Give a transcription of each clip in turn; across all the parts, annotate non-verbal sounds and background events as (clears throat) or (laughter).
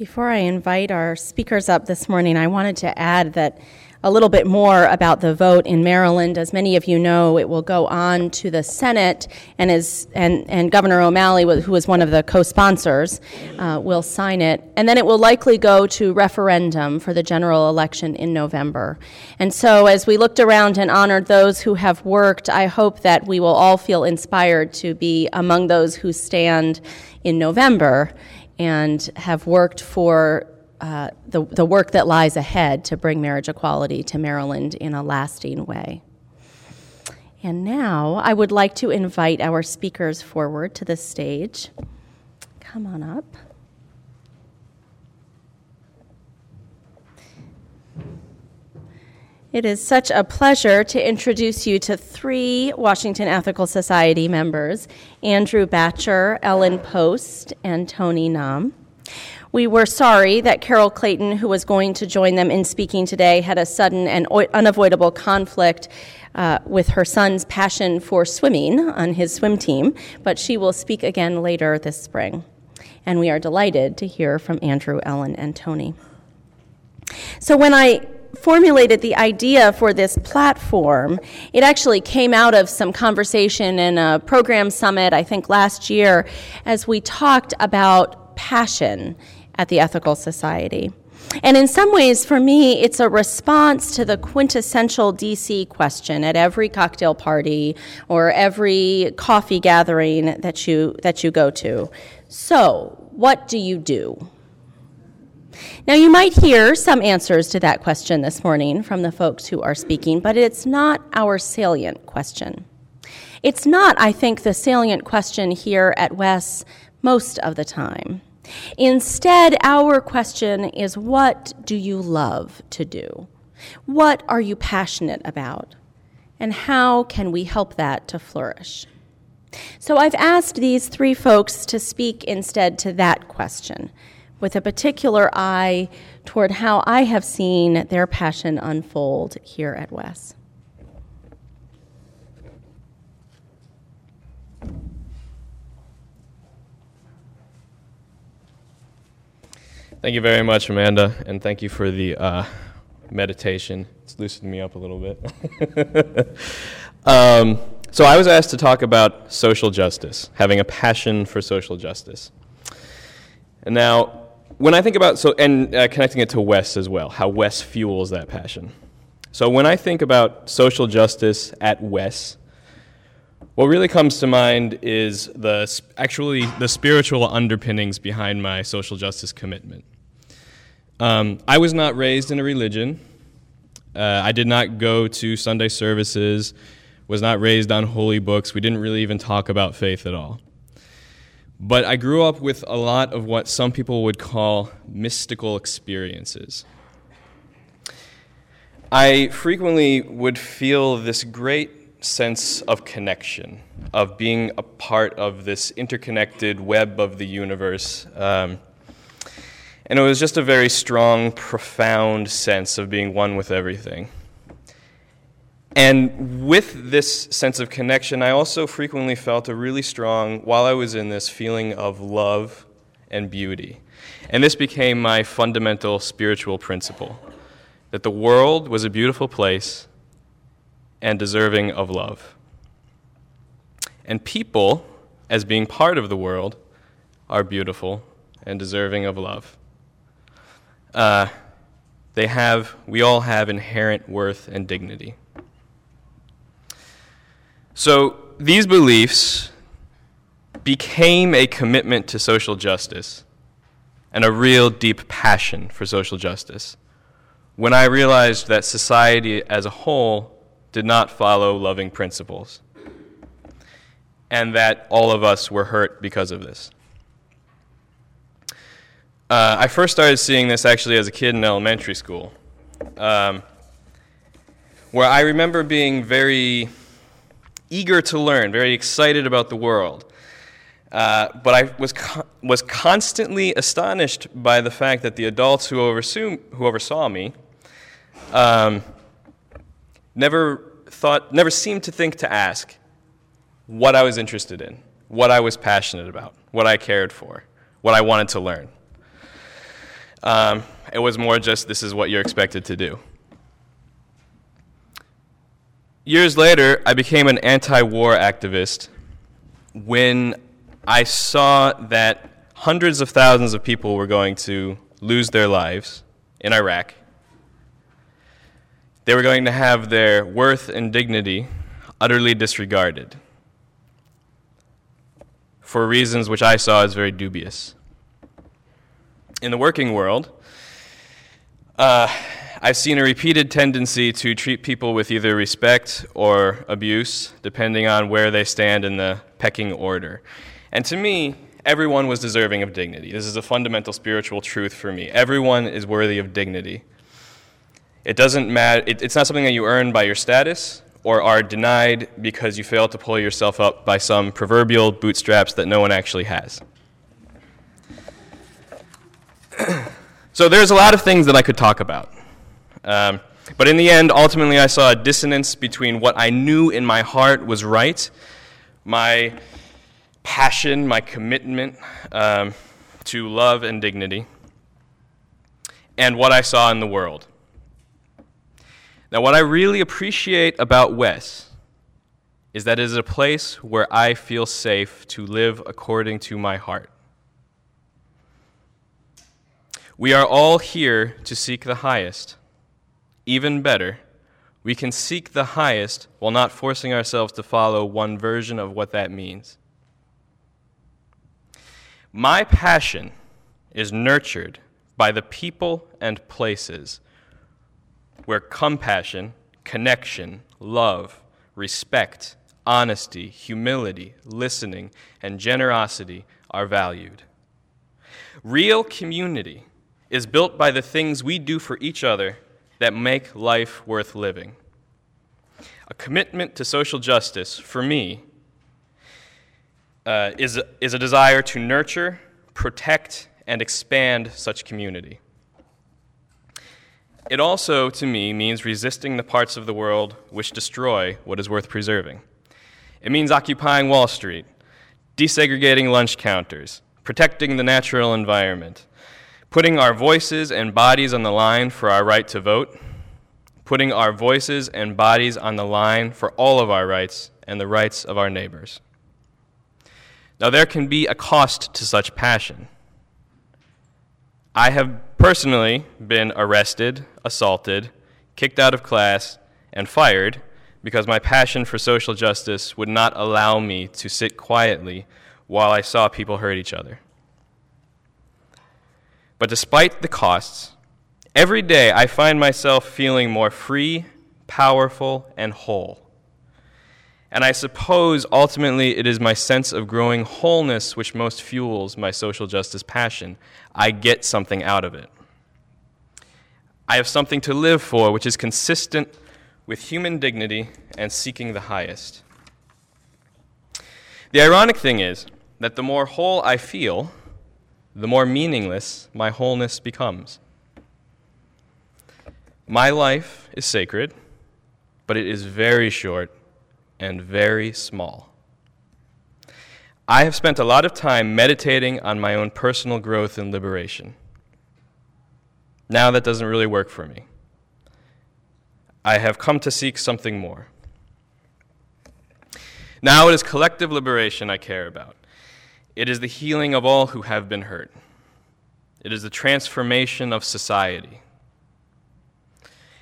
Before I invite our speakers up this morning, I wanted to add that a little bit more about the vote in Maryland. As many of you know, it will go on to the Senate, and, is, and, and Governor O'Malley, who was one of the co sponsors, uh, will sign it. And then it will likely go to referendum for the general election in November. And so, as we looked around and honored those who have worked, I hope that we will all feel inspired to be among those who stand in November and have worked for uh, the, the work that lies ahead to bring marriage equality to Maryland in a lasting way. And now I would like to invite our speakers forward to the stage. Come on up. It is such a pleasure to introduce you to three Washington Ethical Society members Andrew Batcher, Ellen Post, and Tony Nam. We were sorry that Carol Clayton, who was going to join them in speaking today, had a sudden and unavoidable conflict uh, with her son's passion for swimming on his swim team, but she will speak again later this spring. And we are delighted to hear from Andrew, Ellen, and Tony. So when I formulated the idea for this platform, it actually came out of some conversation in a program summit, I think last year, as we talked about passion at the Ethical Society. And in some ways, for me, it's a response to the quintessential DC question at every cocktail party or every coffee gathering that you, that you go to. So, what do you do? Now, you might hear some answers to that question this morning from the folks who are speaking, but it's not our salient question. It's not, I think, the salient question here at WES most of the time. Instead, our question is what do you love to do? What are you passionate about? And how can we help that to flourish? So I've asked these three folks to speak instead to that question, with a particular eye toward how I have seen their passion unfold here at WES. Thank you very much, Amanda, and thank you for the uh, meditation. It's loosened me up a little bit. (laughs) um, so, I was asked to talk about social justice, having a passion for social justice. And now, when I think about so, and uh, connecting it to WES as well, how WES fuels that passion. So, when I think about social justice at WES, what really comes to mind is the actually the spiritual underpinnings behind my social justice commitment. Um, I was not raised in a religion. Uh, I did not go to Sunday services, was not raised on holy books. We didn't really even talk about faith at all. But I grew up with a lot of what some people would call mystical experiences. I frequently would feel this great sense of connection, of being a part of this interconnected web of the universe. Um, and it was just a very strong, profound sense of being one with everything. And with this sense of connection, I also frequently felt a really strong, while I was in this, feeling of love and beauty. And this became my fundamental spiritual principle that the world was a beautiful place and deserving of love. And people, as being part of the world, are beautiful and deserving of love uh, they have, we all have inherent worth and dignity. So these beliefs became a commitment to social justice and a real deep passion for social justice when I realized that society as a whole did not follow loving principles and that all of us were hurt because of this. Uh, I first started seeing this actually as a kid in elementary school, um, where I remember being very eager to learn, very excited about the world. Uh, but I was, was constantly astonished by the fact that the adults who, oversaw, who oversaw me um, never, thought, never seemed to think to ask what I was interested in, what I was passionate about, what I cared for, what I wanted to learn. Um, it was more just this is what you're expected to do. Years later, I became an anti war activist when I saw that hundreds of thousands of people were going to lose their lives in Iraq. They were going to have their worth and dignity utterly disregarded for reasons which I saw as very dubious. In the working world, uh, I've seen a repeated tendency to treat people with either respect or abuse, depending on where they stand in the pecking order. And to me, everyone was deserving of dignity. This is a fundamental spiritual truth for me. Everyone is worthy of dignity. It doesn't matter, it, it's not something that you earn by your status or are denied because you fail to pull yourself up by some proverbial bootstraps that no one actually has. (clears throat) so there's a lot of things that I could talk about. Um, but in the end, ultimately, I saw a dissonance between what I knew in my heart was right, my passion, my commitment um, to love and dignity, and what I saw in the world. Now, what I really appreciate about Wes is that it is a place where I feel safe to live according to my heart. We are all here to seek the highest. Even better, we can seek the highest while not forcing ourselves to follow one version of what that means. My passion is nurtured by the people and places where compassion, connection, love, respect, honesty, humility, listening, and generosity are valued. Real community is built by the things we do for each other that make life worth living. A commitment to social justice, for me, uh, is, is a desire to nurture, protect, and expand such community. It also, to me, means resisting the parts of the world which destroy what is worth preserving. It means occupying Wall Street, desegregating lunch counters, protecting the natural environment, putting our voices and bodies on the line for our right to vote, putting our voices and bodies on the line for all of our rights and the rights of our neighbors. Now, there can be a cost to such passion. I have personally been arrested, assaulted, kicked out of class, and fired because my passion for social justice would not allow me to sit quietly while I saw people hurt each other. But despite the costs, every day I find myself feeling more free, powerful, and whole. And I suppose ultimately it is my sense of growing wholeness which most fuels my social justice passion. I get something out of it. I have something to live for which is consistent with human dignity and seeking the highest. The ironic thing is that the more whole I feel, the more meaningless my wholeness becomes. My life is sacred, but it is very short and very small. I have spent a lot of time meditating on my own personal growth and liberation. Now that doesn't really work for me. I have come to seek something more. Now it is collective liberation I care about. It is the healing of all who have been hurt. It is the transformation of society.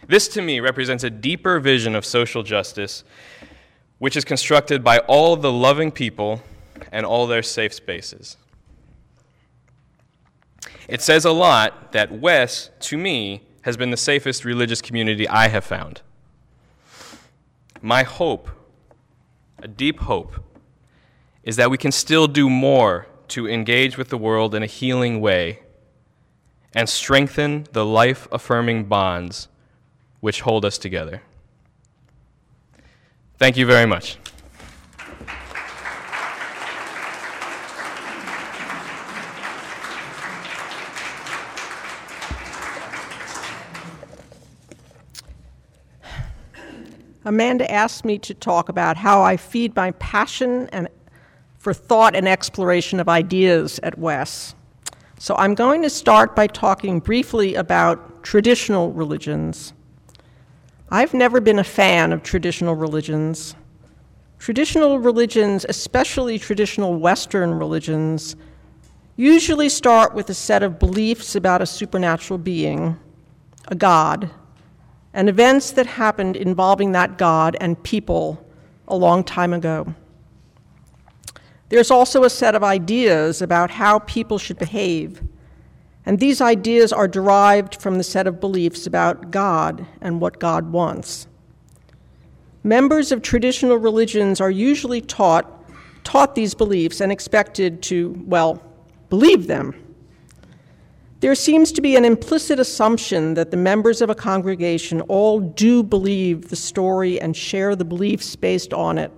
This, to me, represents a deeper vision of social justice, which is constructed by all the loving people and all their safe spaces. It says a lot that Wes, to me, has been the safest religious community I have found. My hope, a deep hope, is that we can still do more to engage with the world in a healing way and strengthen the life affirming bonds which hold us together. Thank you very much. Amanda asked me to talk about how I feed my passion and for thought and exploration of ideas at Wes. So I'm going to start by talking briefly about traditional religions. I've never been a fan of traditional religions. Traditional religions, especially traditional Western religions, usually start with a set of beliefs about a supernatural being, a God, and events that happened involving that God and people a long time ago. There's also a set of ideas about how people should behave, and these ideas are derived from the set of beliefs about God and what God wants. Members of traditional religions are usually taught taught these beliefs and expected to, well, believe them. There seems to be an implicit assumption that the members of a congregation all do believe the story and share the beliefs based on it.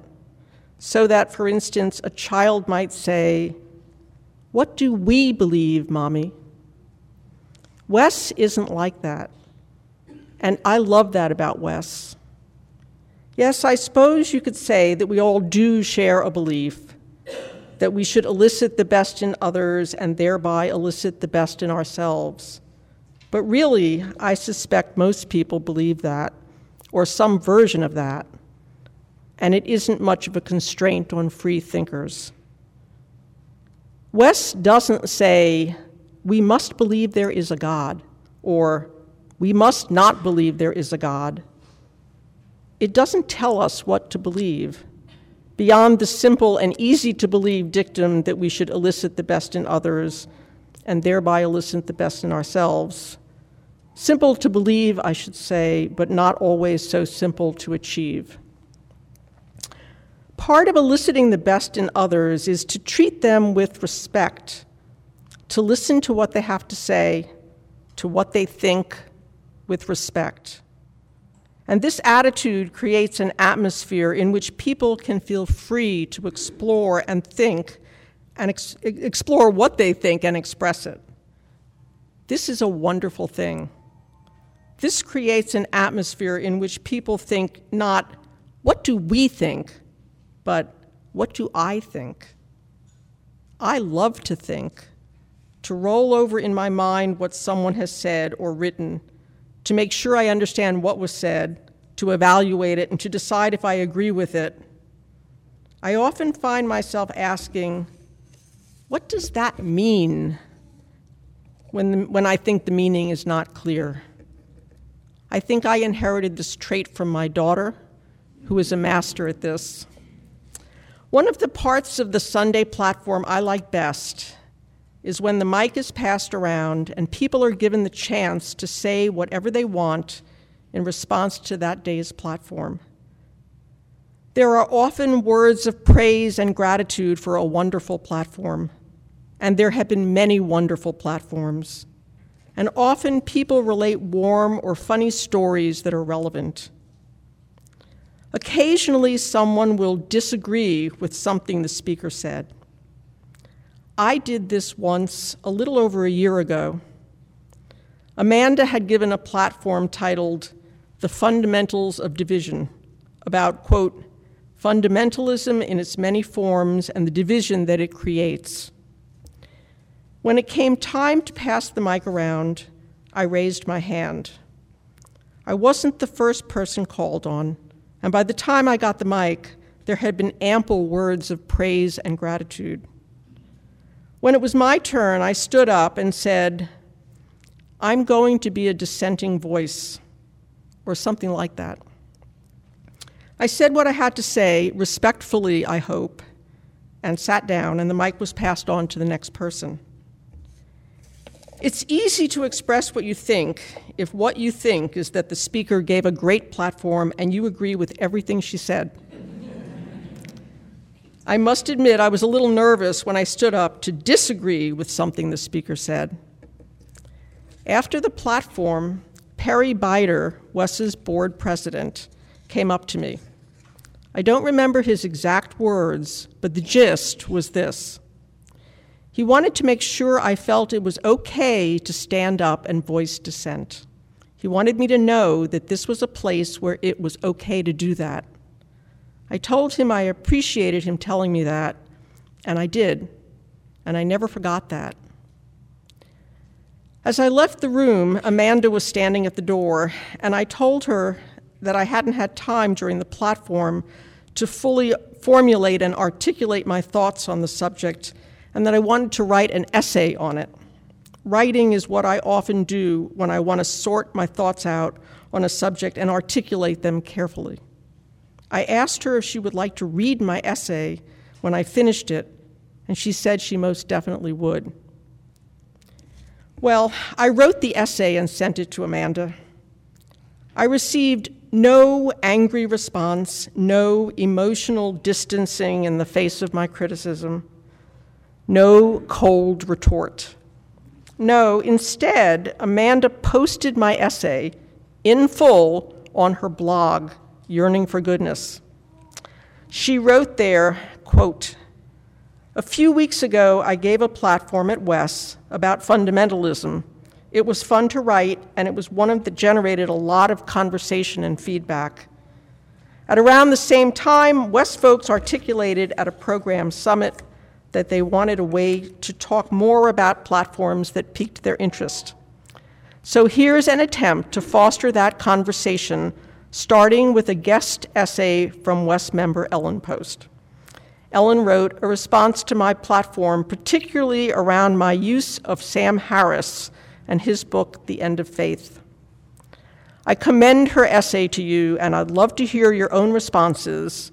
So that, for instance, a child might say, What do we believe, Mommy? Wes isn't like that. And I love that about Wes. Yes, I suppose you could say that we all do share a belief that we should elicit the best in others and thereby elicit the best in ourselves. But really, I suspect most people believe that, or some version of that, and it isn't much of a constraint on free thinkers. Wes doesn't say, we must believe there is a God, or we must not believe there is a God. It doesn't tell us what to believe beyond the simple and easy to believe dictum that we should elicit the best in others and thereby elicit the best in ourselves. Simple to believe, I should say, but not always so simple to achieve. Part of eliciting the best in others is to treat them with respect, to listen to what they have to say, to what they think with respect. And this attitude creates an atmosphere in which people can feel free to explore and think and ex- explore what they think and express it. This is a wonderful thing. This creates an atmosphere in which people think not, what do we think, but what do I think? I love to think, to roll over in my mind what someone has said or written to make sure I understand what was said, to evaluate it, and to decide if I agree with it, I often find myself asking, what does that mean when, the, when I think the meaning is not clear? I think I inherited this trait from my daughter, who is a master at this. One of the parts of the Sunday platform I like best is when the mic is passed around and people are given the chance to say whatever they want in response to that day's platform. There are often words of praise and gratitude for a wonderful platform, and there have been many wonderful platforms. And often people relate warm or funny stories that are relevant. Occasionally, someone will disagree with something the speaker said. I did this once a little over a year ago. Amanda had given a platform titled The Fundamentals of Division about, quote, fundamentalism in its many forms and the division that it creates. When it came time to pass the mic around, I raised my hand. I wasn't the first person called on, and by the time I got the mic, there had been ample words of praise and gratitude. When it was my turn, I stood up and said, I'm going to be a dissenting voice, or something like that. I said what I had to say, respectfully, I hope, and sat down, and the mic was passed on to the next person. It's easy to express what you think if what you think is that the speaker gave a great platform and you agree with everything she said. I must admit, I was a little nervous when I stood up to disagree with something the speaker said. After the platform, Perry Bider, Wes's board president, came up to me. I don't remember his exact words, but the gist was this. He wanted to make sure I felt it was okay to stand up and voice dissent. He wanted me to know that this was a place where it was okay to do that. I told him I appreciated him telling me that, and I did, and I never forgot that. As I left the room, Amanda was standing at the door, and I told her that I hadn't had time during the platform to fully formulate and articulate my thoughts on the subject, and that I wanted to write an essay on it. Writing is what I often do when I want to sort my thoughts out on a subject and articulate them carefully. I asked her if she would like to read my essay when I finished it, and she said she most definitely would. Well, I wrote the essay and sent it to Amanda. I received no angry response, no emotional distancing in the face of my criticism, no cold retort. No, instead, Amanda posted my essay in full on her blog, Yearning for Goodness. She wrote there, quote, A few weeks ago, I gave a platform at Wes about fundamentalism. It was fun to write, and it was one that generated a lot of conversation and feedback. At around the same time, Wes folks articulated at a program summit that they wanted a way to talk more about platforms that piqued their interest. So here's an attempt to foster that conversation, starting with a guest essay from Wes member Ellen Post. Ellen wrote a response to my platform, particularly around my use of Sam Harris and his book, The End of Faith. I commend her essay to you, and I'd love to hear your own responses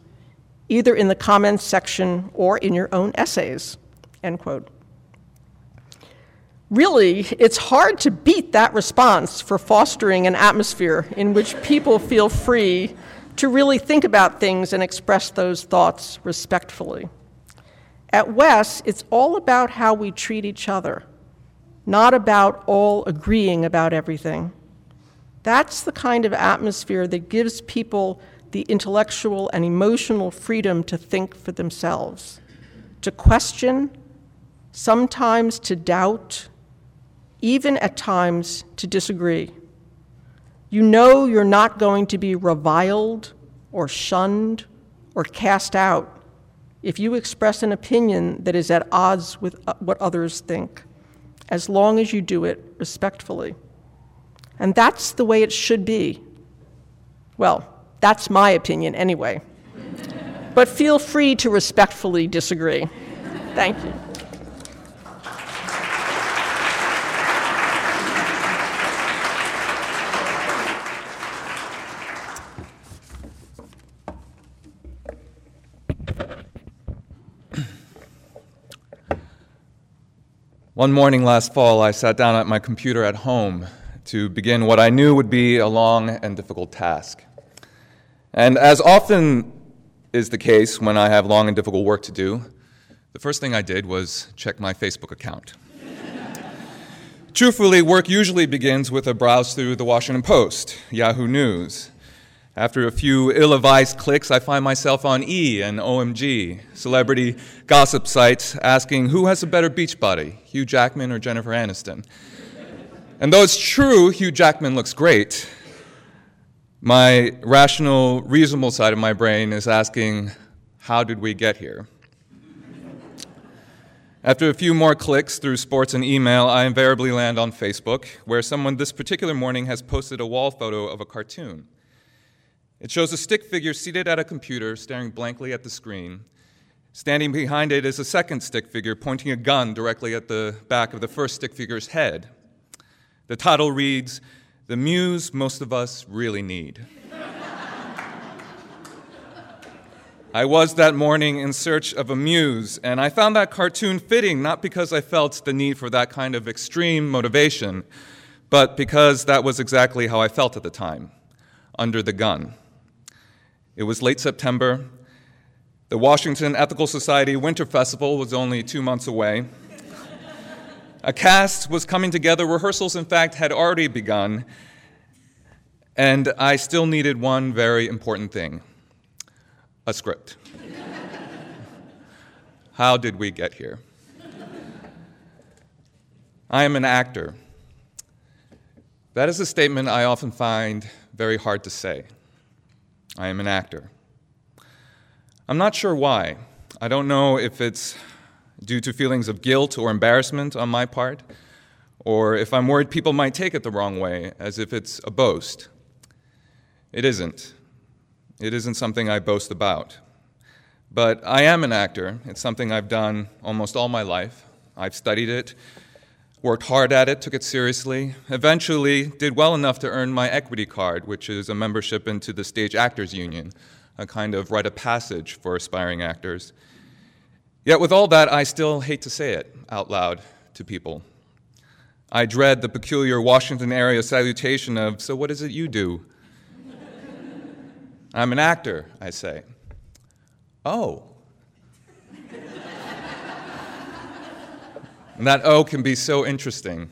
either in the comments section or in your own essays, end quote. Really, it's hard to beat that response for fostering an atmosphere in which people feel free to really think about things and express those thoughts respectfully. At Wes, it's all about how we treat each other, not about all agreeing about everything. That's the kind of atmosphere that gives people the intellectual and emotional freedom to think for themselves, to question, sometimes to doubt, even at times to disagree. You know you're not going to be reviled or shunned or cast out if you express an opinion that is at odds with uh, what others think, as long as you do it respectfully. And that's the way it should be. Well, that's my opinion anyway. but feel free to respectfully disagree. Thank you. One morning last fall, I sat down at my computer at home to begin what I knew would be a long and difficult task. And as often is the case when I have long and difficult work to do, the first thing I did was check my Facebook account. (laughs) Truthfully, work usually begins with a browse through the Washington Post, Yahoo News. After a few ill advised clicks, I find myself on E and OMG, celebrity gossip sites asking who has a better beach body, Hugh Jackman or Jennifer Aniston. And though it's true Hugh Jackman looks great, my rational, reasonable side of my brain is asking, how did we get here? After a few more clicks through sports and email, I invariably land on Facebook, where someone this particular morning has posted a wall photo of a cartoon. It shows a stick figure seated at a computer, staring blankly at the screen. Standing behind it is a second stick figure pointing a gun directly at the back of the first stick figure's head. The title reads, the muse most of us really need. I was that morning in search of a muse, and I found that cartoon fitting not because I felt the need for that kind of extreme motivation, but because that was exactly how I felt at the time under the gun. It was late September. The Washington Ethical Society Winter Festival was only two months away. A cast was coming together. Rehearsals, in fact, had already begun. And I still needed one very important thing a script. (laughs) How did we get here? I am an actor. That is a statement I often find very hard to say. I am an actor. I'm not sure why. I don't know if it's due to feelings of guilt or embarrassment on my part, or if I'm worried people might take it the wrong way, as if it's a boast. It isn't. It isn't something I boast about. But I am an actor. It's something I've done almost all my life. I've studied it, worked hard at it, took it seriously, eventually did well enough to earn my equity card, which is a membership into the Stage Actors Union, a kind of rite of passage for aspiring actors. Yet, with all that, I still hate to say it out loud to people. I dread the peculiar Washington area salutation of, So, what is it you do? (laughs) I'm an actor, I say. Oh. and (laughs) that O can be so interesting.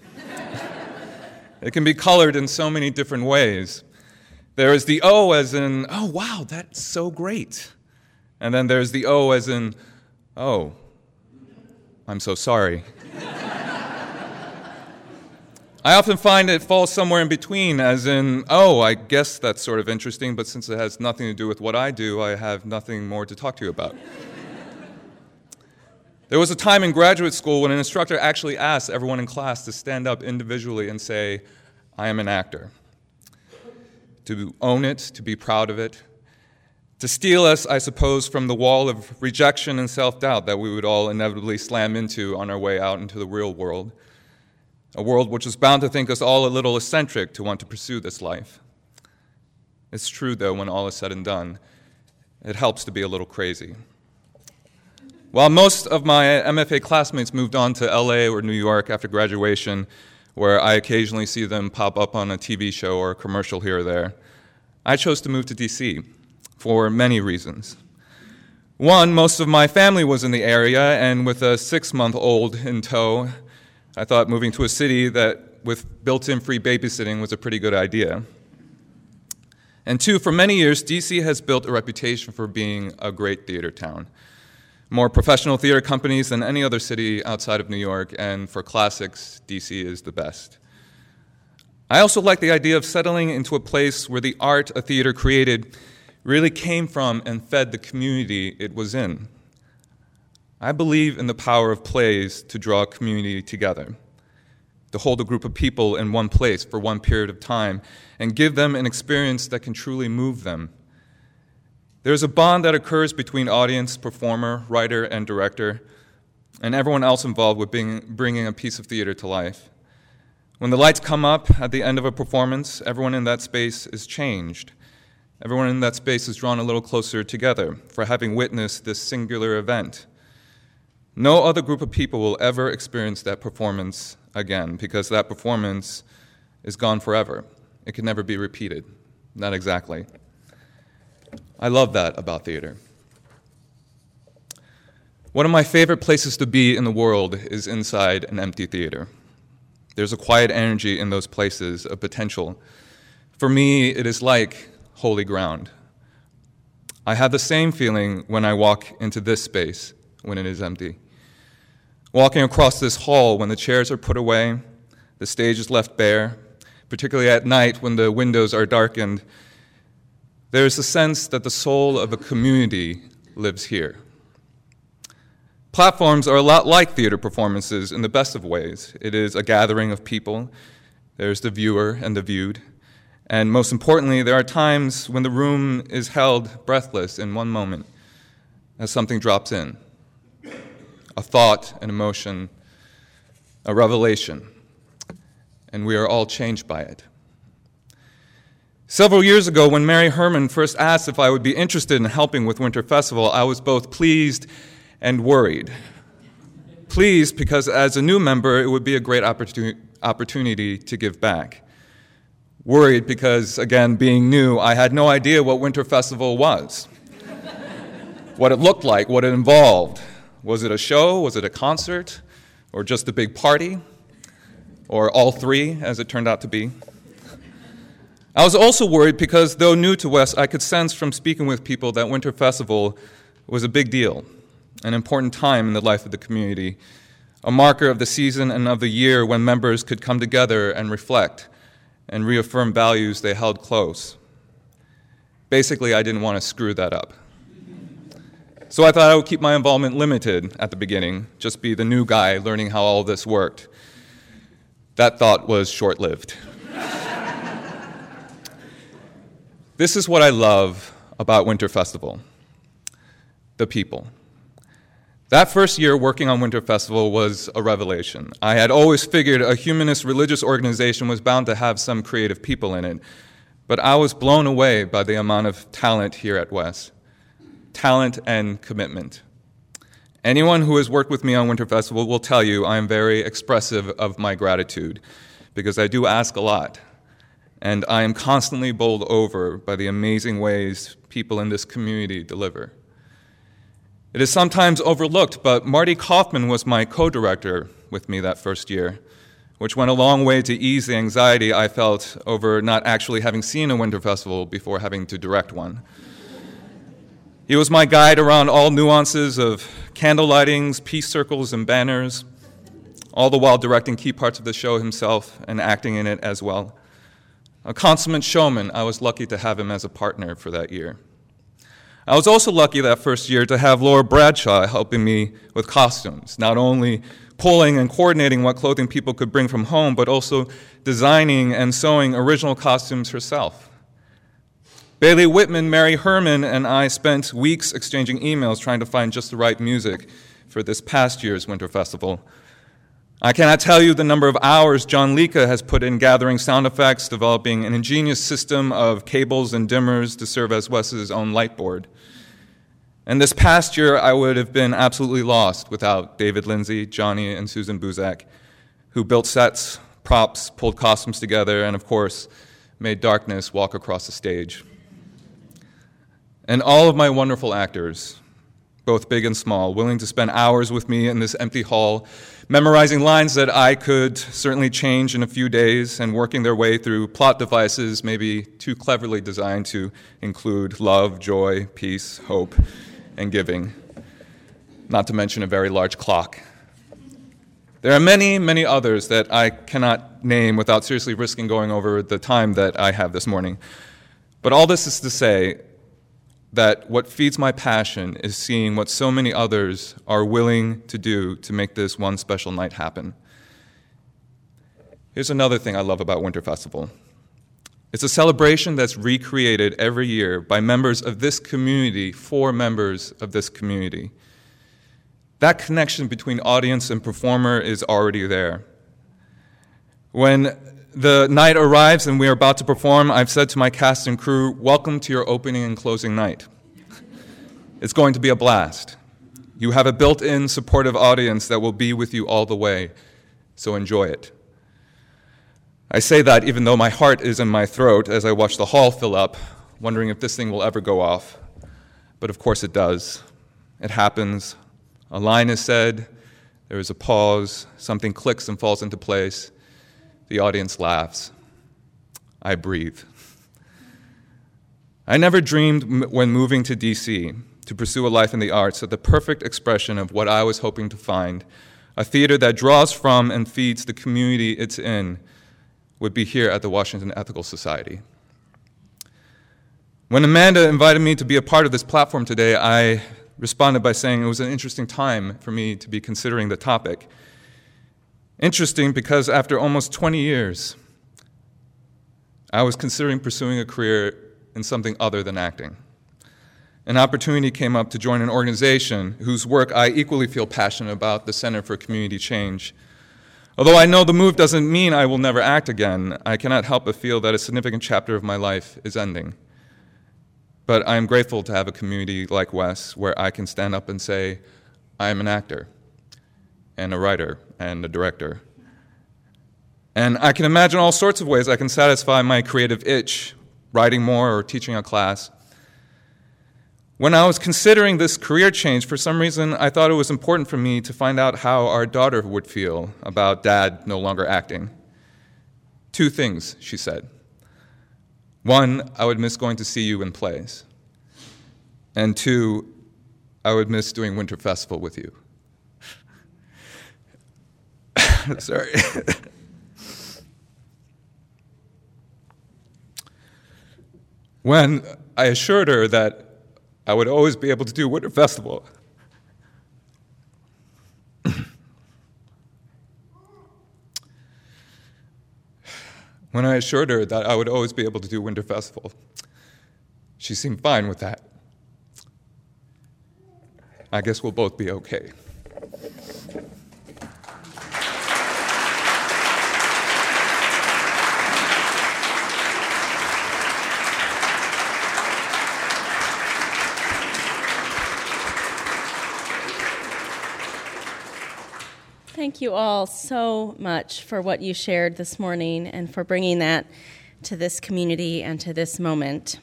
(laughs) it can be colored in so many different ways. There is the O as in, oh, wow, that's so great. And then there's the O as in, oh, I'm so sorry. I often find it falls somewhere in between, as in, oh, I guess that's sort of interesting, but since it has nothing to do with what I do, I have nothing more to talk to you about. there was a time in graduate school when an instructor actually asked everyone in class to stand up individually and say, I am an actor. To own it, to be proud of it, to steal us, I suppose, from the wall of rejection and self doubt that we would all inevitably slam into on our way out into the real world a world which is bound to think us all a little eccentric to want to pursue this life. It's true, though, when all is said and done, it helps to be a little crazy. While most of my MFA classmates moved on to LA or New York after graduation, where I occasionally see them pop up on a TV show or a commercial here or there, I chose to move to DC for many reasons. One, most of my family was in the area, and with a six month old in tow, I thought moving to a city that with built in free babysitting was a pretty good idea. And two, for many years, DC has built a reputation for being a great theater town. More professional theater companies than any other city outside of New York, and for classics, DC is the best. I also like the idea of settling into a place where the art a theater created really came from and fed the community it was in. I believe in the power of plays to draw a community together, to hold a group of people in one place for one period of time, and give them an experience that can truly move them. There's a bond that occurs between audience, performer, writer, and director, and everyone else involved with being, bringing a piece of theater to life. When the lights come up at the end of a performance, everyone in that space is changed. Everyone in that space is drawn a little closer together for having witnessed this singular event. No other group of people will ever experience that performance again because that performance is gone forever. It can never be repeated. Not exactly. I love that about theater. One of my favorite places to be in the world is inside an empty theater. There's a quiet energy in those places, a potential. For me, it is like holy ground. I have the same feeling when I walk into this space when it is empty. Walking across this hall when the chairs are put away, the stage is left bare, particularly at night when the windows are darkened, there is a sense that the soul of a community lives here. Platforms are a lot like theater performances in the best of ways. It is a gathering of people, there's the viewer and the viewed. And most importantly, there are times when the room is held breathless in one moment as something drops in a thought, an emotion, a revelation, and we are all changed by it. Several years ago, when Mary Herman first asked if I would be interested in helping with Winter Festival, I was both pleased and worried. Pleased because as a new member, it would be a great opportunity to give back. Worried because, again, being new, I had no idea what Winter Festival was, what it looked like, what it involved. Was it a show? Was it a concert? Or just a big party? Or all three, as it turned out to be? I was also worried because, though new to Wes, I could sense from speaking with people that Winter Festival was a big deal, an important time in the life of the community, a marker of the season and of the year when members could come together and reflect and reaffirm values they held close. Basically, I didn't want to screw that up. So I thought I would keep my involvement limited at the beginning, just be the new guy learning how all this worked. That thought was short lived. (laughs) this is what I love about Winter Festival the people. That first year working on Winter Festival was a revelation. I had always figured a humanist religious organization was bound to have some creative people in it, but I was blown away by the amount of talent here at Wes talent and commitment. Anyone who has worked with me on Winter Festival will tell you I am very expressive of my gratitude because I do ask a lot. And I am constantly bowled over by the amazing ways people in this community deliver. It is sometimes overlooked, but Marty Kaufman was my co director with me that first year, which went a long way to ease the anxiety I felt over not actually having seen a winter festival before having to direct one. He was my guide around all nuances of candle lightings, peace circles, and banners, all the while directing key parts of the show himself and acting in it as well. A consummate showman, I was lucky to have him as a partner for that year. I was also lucky that first year to have Laura Bradshaw helping me with costumes, not only pulling and coordinating what clothing people could bring from home, but also designing and sewing original costumes herself. Bailey Whitman, Mary Herman, and I spent weeks exchanging emails trying to find just the right music for this past year's Winter Festival. I cannot tell you the number of hours John Lika has put in gathering sound effects, developing an ingenious system of cables and dimmers to serve as Wes's own light board. And this past year, I would have been absolutely lost without David Lindsay, Johnny, and Susan Buzak, who built sets, props, pulled costumes together, and of course, made darkness walk across the stage. And all of my wonderful actors, both big and small, willing to spend hours with me in this empty hall, memorizing lines that I could certainly change in a few days, and working their way through plot devices maybe too cleverly designed to include love, joy, peace, hope, and giving, not to mention a very large clock. There are many, many others that I cannot name without seriously risking going over the time that I have this morning. But all this is to say that what feeds my passion is seeing what so many others are willing to do to make this one special night happen. Here's another thing I love about Winter Festival it's a celebration that's recreated every year by members of this community for members of this community. That connection between audience and performer is already there. When the night arrives and we are about to perform, I've said to my cast and crew, Welcome to your opening and closing night. It's going to be a blast. You have a built in supportive audience that will be with you all the way, so enjoy it. I say that even though my heart is in my throat as I watch the hall fill up, wondering if this thing will ever go off. But of course it does. It happens. A line is said, there is a pause, something clicks and falls into place. The audience laughs. I breathe. I never dreamed when moving to DC to pursue a life in the arts that the perfect expression of what I was hoping to find, a theater that draws from and feeds the community it's in, would be here at the Washington Ethical Society. When Amanda invited me to be a part of this platform today, I responded by saying it was an interesting time for me to be considering the topic. Interesting because after almost 20 years, I was considering pursuing a career in something other than acting. An opportunity came up to join an organization whose work I equally feel passionate about, the Center for Community Change. Although I know the move doesn't mean I will never act again, I cannot help but feel that a significant chapter of my life is ending. But I am grateful to have a community like Wes where I can stand up and say, I am an actor, and a writer, and a director. And I can imagine all sorts of ways I can satisfy my creative itch, writing more or teaching a class. When I was considering this career change, for some reason, I thought it was important for me to find out how our daughter would feel about dad no longer acting. Two things, she said. One, I would miss going to see you in plays. And two, I would miss doing Winter Festival with you. (laughs) Sorry. (laughs) when I assured her that I would always be able to do Winter Festival. when I assured her that I would always be able to do Winter Festival. She seemed fine with that. I guess we'll both be okay. Thank you all so much for what you shared this morning and for bringing that to this community and to this moment.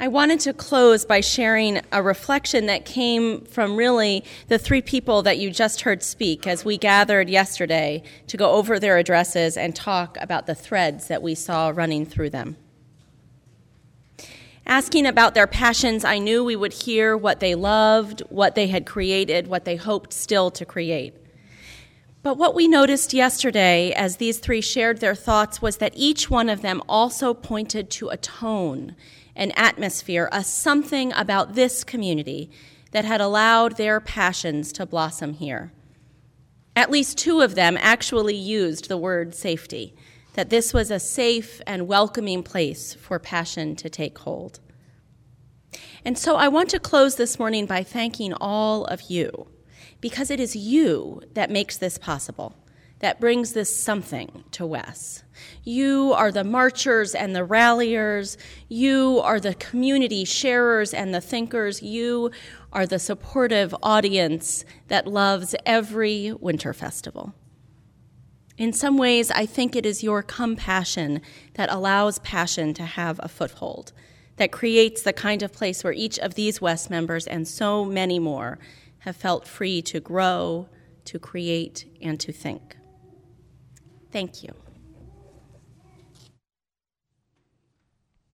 I wanted to close by sharing a reflection that came from really the three people that you just heard speak as we gathered yesterday to go over their addresses and talk about the threads that we saw running through them. Asking about their passions, I knew we would hear what they loved, what they had created, what they hoped still to create. But what we noticed yesterday as these three shared their thoughts was that each one of them also pointed to a tone, an atmosphere, a something about this community that had allowed their passions to blossom here. At least two of them actually used the word safety, that this was a safe and welcoming place for passion to take hold. And so I want to close this morning by thanking all of you because it is you that makes this possible, that brings this something to Wes. You are the marchers and the ralliers. You are the community sharers and the thinkers. You are the supportive audience that loves every winter festival. In some ways, I think it is your compassion that allows passion to have a foothold, that creates the kind of place where each of these Wes members and so many more have felt free to grow, to create, and to think. Thank you.